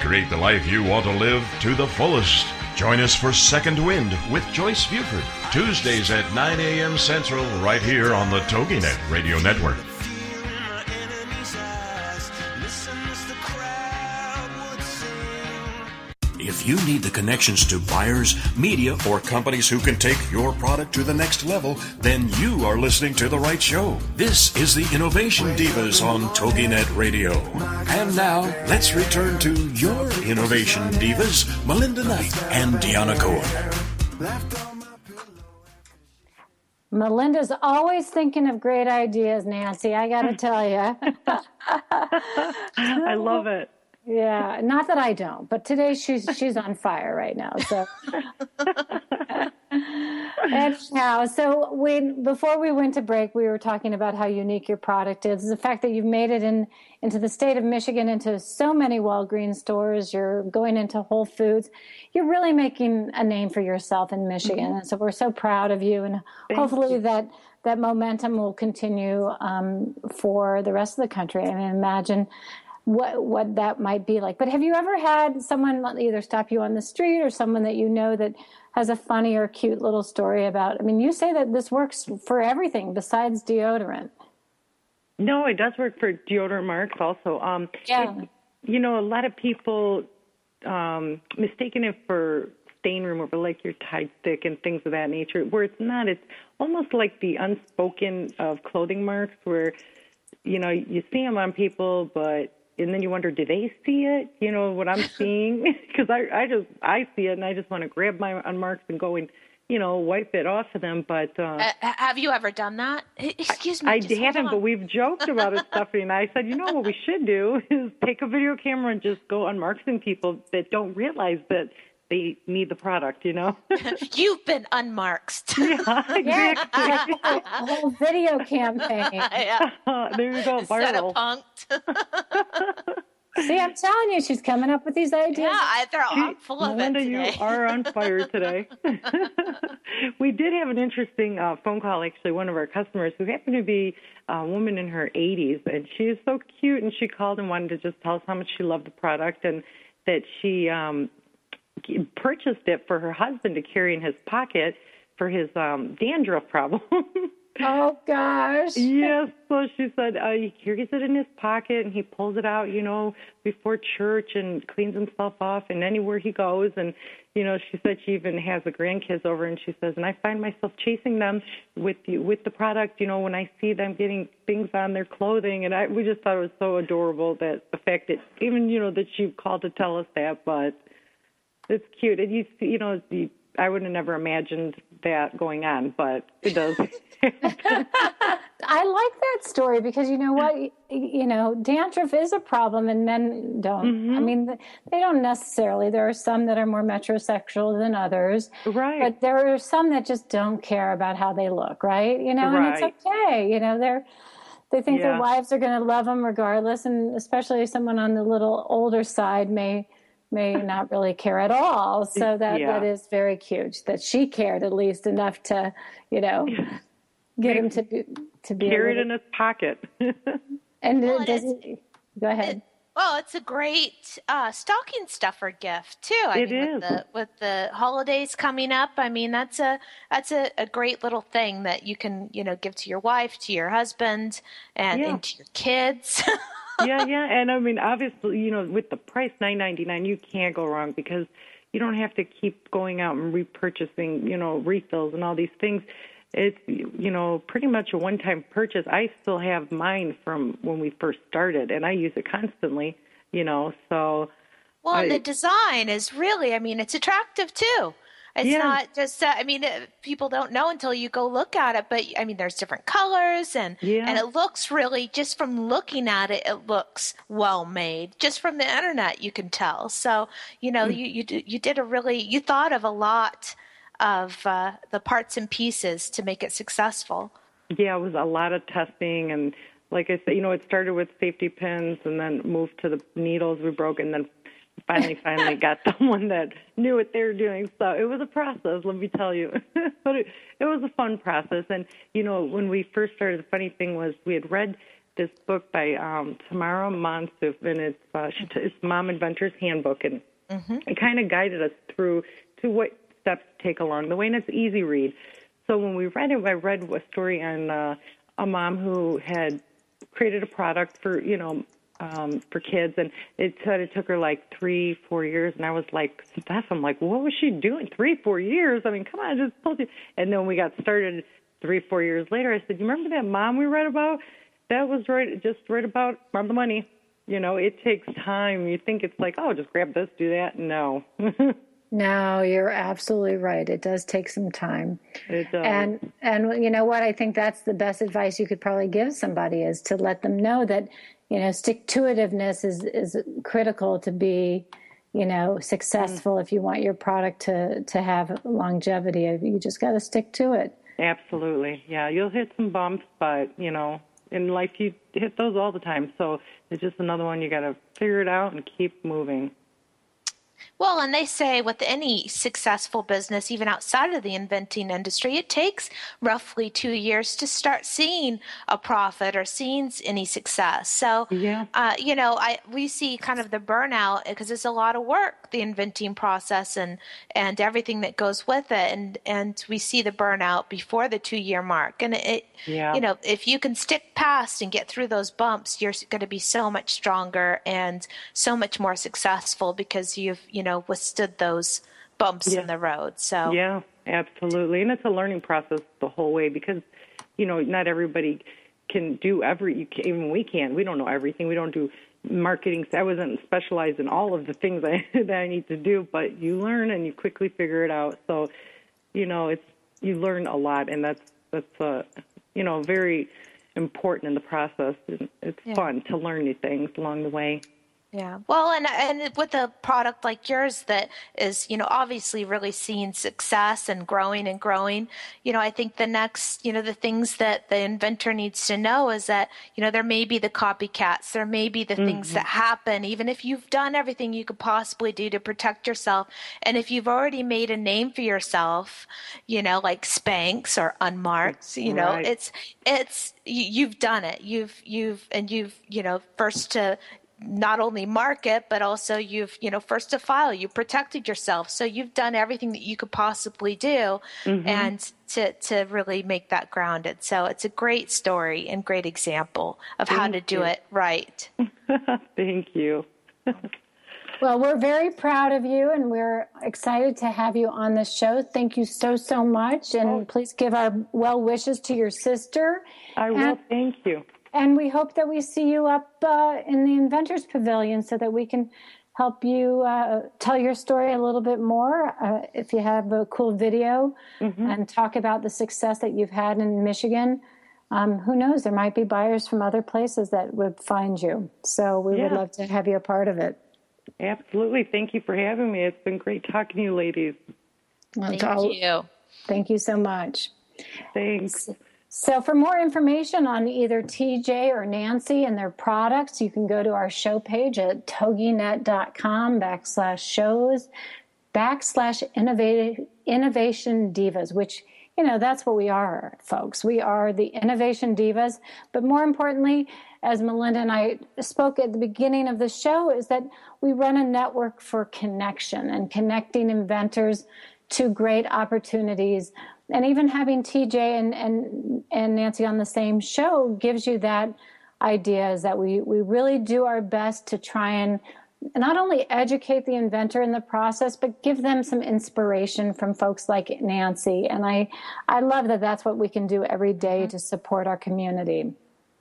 Create the life you want to live to the fullest. Join us for Second Wind with Joyce Buford, Tuesdays at 9 a.m. Central, right here on the TogiNet Radio Network. If you need the connections to buyers, media, or companies who can take your product to the next level, then you are listening to the right show. This is the Innovation Divas on TogiNet Radio. And now, let's return to your Innovation Divas, Melinda Knight and Deanna Cohen. Melinda's always thinking of great ideas, Nancy. I got to tell you. I love it. Yeah, not that I don't, but today she's she's on fire right now. So anyhow, so when before we went to break, we were talking about how unique your product is. The fact that you've made it in into the state of Michigan, into so many Walgreens stores. You're going into Whole Foods. You're really making a name for yourself in Michigan, Mm-hmm. and so we're so proud of you. And Thank hopefully you. that that momentum will continue um, for the rest of the country. I mean, imagine what what that might be like. But have you ever had someone either stop you on the street or someone that you know that has a funny or cute little story about? I mean, you say that this works for everything besides deodorant. No, it does work for deodorant marks also. Um, Yeah. it- you know, a lot of people um, mistaken it for stain remover, like your Tide stick and things of that nature. Where it's not. It's almost like the unspoken of clothing marks, where you know you see them on people, but and then you wonder, do they see it? You know what I'm seeing? Because I I just I see it and I just want to grab my Unmarx and go and you know wipe it off of them, but. Uh, Uh, have you ever done that? Excuse me. I hold haven't, but we've joked about it, Stephanie. And I said, you know what we should do is take a video camera and just go unmarking people that don't realize that they need the product. You know? You've been unmarked. yeah, exactly. a whole video campaign. yeah. there you go, Instead viral. of punked. See, I'm telling you, she's coming up with these ideas. Yeah, I, they're all full of Melinda, it you are on fire today. we did have an interesting uh, phone call, actually, one of our customers who happened to be a woman in her 80s, and she is so cute, and she called and wanted to just tell us how much she loved the product and that she um, purchased it for her husband to carry in his pocket for his um, dandruff problem. Oh gosh. yes. So she said uh, he carries it in his pocket and he pulls it out, you know, before church and cleans himself off and anywhere he goes. And, you know, she said she even has the grandkids over and she says, and I find myself chasing them with the, with the product, you know, when I see them getting things on their clothing. And I, we just thought it was so adorable that the fact that even, you know, that she called to tell us that, but it's cute. And you you know, the, I would have never imagined that going on, but it does. I like that story because you know what? You know, dandruff is a problem and men don't. I Mm-hmm. mean, they don't necessarily. There are some that are more metrosexual than others. Right. But there are some that just don't care about how they look, right? You know, and it's okay. You know, they're they think Yeah. their wives are going to love them regardless and especially someone on the little older side may may not really care at all. So that Yeah. that is very cute that she cared at least enough to, you know, get him to be to be a Carry it little- in his pocket. and Well, it doesn't. Go ahead. Well, it's a great uh, stocking stuffer gift too. I It mean, is. With the, with the holidays coming up, I mean that's a that's a, a great little thing that you can you know give to your wife, to your husband, and, Yeah. and to your kids. yeah, yeah, and I mean, obviously, you know, with the price nine ninety nine, you can't go wrong because you don't have to keep going out and repurchasing, you know, refills and all these things. It's you know pretty much a one time purchase. I still have mine from when we first started, and I use it constantly. You know, so well, and I- the design is really, I mean, it's attractive too. It's Yeah. not just. Uh, I mean, uh, people don't know until you go look at it. But I mean, there's different colors, and Yeah. and it looks really just from looking at it, it looks well made. Just from the internet, you can tell. So you know, Mm. you you you did a really you thought of a lot of uh, the parts and pieces to make it successful. Yeah, it was a lot of testing and like I said, you know, it started with safety pins and then moved to the needles we broke and then finally finally got someone that knew what they were doing. So it was a process, let me tell you. but it, it was a fun process and you know, when we first started the funny thing was we had read this book by um Tamara Monosoff and it's uh, she, it's Mom Inventor's Handbook and it kind of guided us through to what steps to take along the way, and it's easy read. So when we read it, I read a story on uh, a mom who had created a product for you know um, for kids, and it said it took her like three, four years, and I was like, Steph, I'm like, what was she doing? Three, four years? I mean, come on, I just told you. And then we got started three, four years later, I said, you remember that mom we read about? That was right, just right about around the money. You know, it takes time. You think it's like, oh, just grab this, do that. No. No, you're absolutely right. It does take some time. It does. And and you know what? I think that's the best advice you could probably give somebody is to let them know that you know stick to itiveness is is critical to be you know successful if you want your product to to have longevity. You just got to stick to it. Absolutely. Yeah, you'll hit some bumps, but you know, in life you hit those all the time. So it's just another one you got to figure it out and keep moving. Well, and they say with any successful business, even outside of the inventing industry, it takes roughly two years to start seeing a profit or seeing any success. So, yeah. uh, you know, I we see kind of the burnout because it's a lot of work, the inventing process and and everything that goes with it, and and we see the burnout before the two year mark. And it, Yeah. you know, if you can stick past and get through those bumps, you're going to be so much stronger and so much more successful because you've, you know, withstood those bumps Yeah. in the road. So, Yeah, absolutely. And it's a learning process the whole way because, you know, not everybody can do every, you can, even we can. We don't know everything. We don't do marketing. I wasn't specialized in all of the things I, that I need to do, but you learn and you quickly figure it out. So, you know, it's, you learn a lot and that's, that's, uh, you know, very important in the process. It's Yeah. fun to learn new things along the way. Yeah. Well, and and with a product like yours that is, you know, obviously really seeing success and growing and growing, you know, I think the next, you know, the things that the inventor needs to know is that, you know, there may be the copycats, there may be the things Mhm. that happen, even if you've done everything you could possibly do to protect yourself, and if you've already made a name for yourself, you know, like Spanx or Unmarked, you know, right. it's it's you've done it, you've you've and you've you know first to not only market but also you've you know first to file you protected yourself so you've done everything that you could possibly do Mhm. and to to really make that grounded so it's a great story and great example of how to do you. it right Thank you. Well, we're very proud of you and we're excited to have you on the show. Thank you so, so much. And please give our well wishes to your sister. I will. And, Thank you. And we hope that we see you up uh, in the Inventors Pavilion so that we can help you uh, tell your story a little bit more. Uh, if you have a cool video and talk about the success that you've had in Michigan. Um, who knows? There might be buyers from other places that would find you. So we would love to have you a part of it. Absolutely. Thank you for having me. It's been great talking to you ladies. Well, thank all- you Thank you so much. Thanks. So, for more information on either TJ or Nancy and their products, you can go to our show page at toginet.com backslash shows backslash innovation, innovation divas, which, you know, that's what we are, folks. We are the innovation divas. But more importantly, as Melinda and I spoke at the beginning of the show, is that we run a network for connection and connecting inventors to great opportunities. And even having TJ and, and, and Nancy on the same show gives you that idea is that we, we really do our best to try and not only educate the inventor in the process, but give them some inspiration from folks like Nancy. And I, I love that that's what we can do every day mm-hmm. to support our community.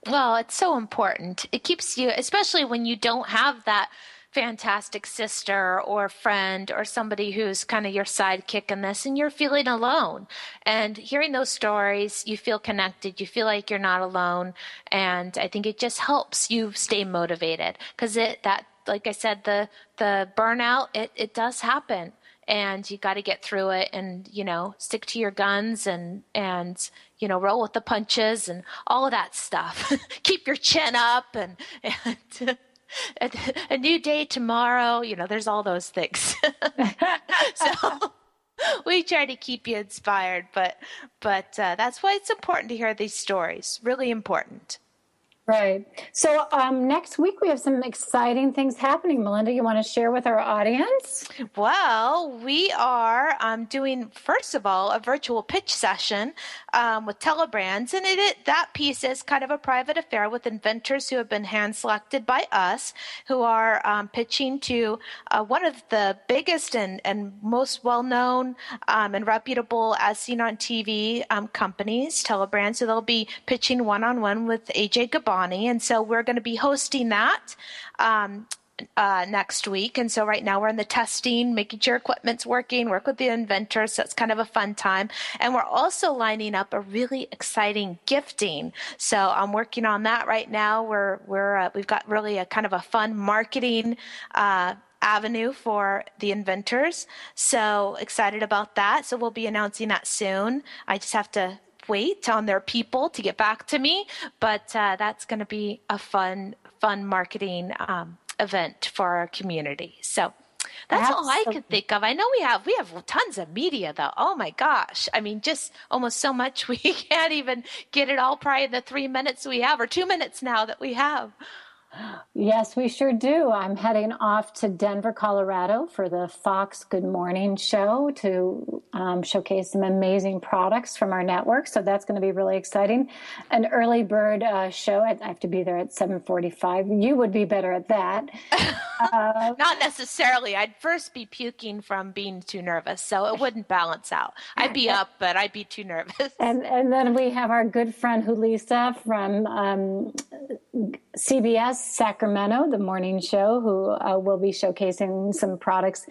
Well, it's so important. It keeps you, especially when you don't have that fantastic sister or friend or somebody who's kind of your sidekick in this and you're feeling alone. And hearing those stories, you feel connected, you feel like you're not alone. And I think it just helps you stay motivated because it, that, like I said, the, the burnout, it, it does happen and you got to get through it and you know stick to your guns and and you know roll with the punches and all of that stuff keep your chin up and and a, a new day tomorrow. You know, there's all those things. so we try to keep you inspired, but but uh, that's why it's important to hear these stories. Really important. Right. So um, next week we have some exciting things happening. Melinda, you want to share with our audience? Well, we are um, doing first of all a virtual pitch session um, with Telebrands, and it, it, that piece is kind of a private affair with inventors who have been hand selected by us, who are um, pitching to uh, one of the biggest and, and most well known um, and reputable as seen on TV um, companies, Telebrands. So they'll be pitching one on one with AJ Gabon Bonnie. And so we're going to be hosting that. Um, uh, next week. And so right now we're in the testing, making sure equipment's working, work with the inventors. So it's kind of a fun time. And we're also lining up a really exciting gifting. So I'm working on that right now. We're, we're, uh, we've got really a kind of a fun marketing, uh, avenue for the inventors. So excited about that. So we'll be announcing that soon. I just have to wait on their people to get back to me, but uh, that's going to be a fun, fun marketing um, event for our community. So that's Absolutely. all I could think of. I know we have we have tons of media though. Oh my gosh. I mean just almost so much we can't even get it all probably in the 3 minutes we have or 2 minutes now that we have. Yes, we sure do. I'm heading off to Denver, Colorado for the Fox Good Morning show to um, showcase some amazing products from our network. So that's going to be really exciting. An early bird uh, show. I have to be there at 7:45. You would be better at that. Uh, Not necessarily. I'd first be puking from being too nervous, so it wouldn't balance out. I'd be up, but I'd be too nervous. And and then we have our good friend Julissa from um, CBS Sacramento, the morning show, who uh, will be showcasing some products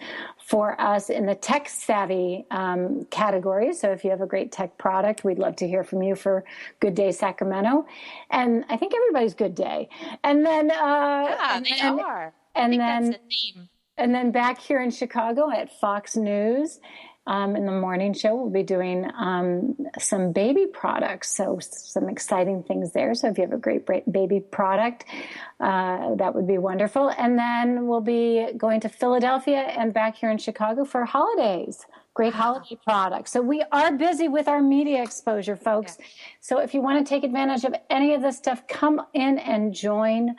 for us in the tech savvy um, category. So if you have a great tech product, we'd love to hear from you for Good Day Sacramento. And I think everybody's Good Day. And then, uh, yeah, and, they and, are. And then, and then back here in Chicago at Fox News um, in the morning show, we'll be doing um, some baby products. So, some exciting things there. So, if you have a great baby product, uh, that would be wonderful. And then we'll be going to Philadelphia and back here in Chicago for holidays. Great holiday products. So, we are busy with our media exposure, folks. Yeah. So, if you want to take advantage of any of this stuff, come in and join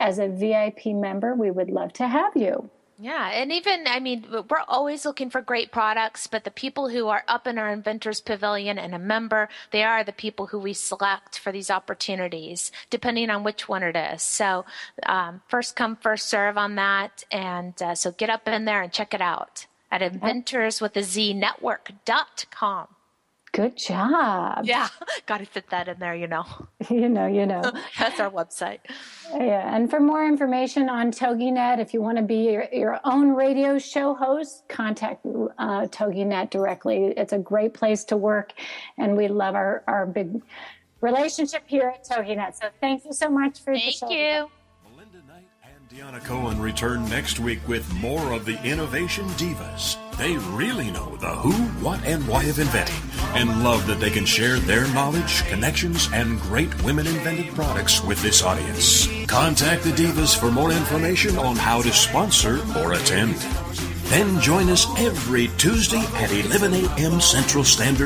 as a VIP member. We would love to have you. Yeah, and even I mean, we're always looking for great products, but the people who are up in our inventors pavilion and a member, they are the people who we select for these opportunities, depending on which one it is. So, um, first come, first serve on that, and uh, so get up in there and check it out at inventors with a Z network.com. Good job. Yeah, got to fit that in there, you know. you know, you know. That's our website. Yeah, and for more information on TogiNet, if you want to be your, your own radio show host, contact uh, TogiNet directly. It's a great place to work, and we love our, our big relationship here at TogiNet. So thank you so much for thank the show. Thank you. Deanna Cohen return next week with more of the Innovation Divas. They really know the who, what, and why of inventing and love that they can share their knowledge, connections, and great women invented products with this audience. Contact the Divas for more information on how to sponsor or attend. Then join us every Tuesday at 11 a.m. Central Standard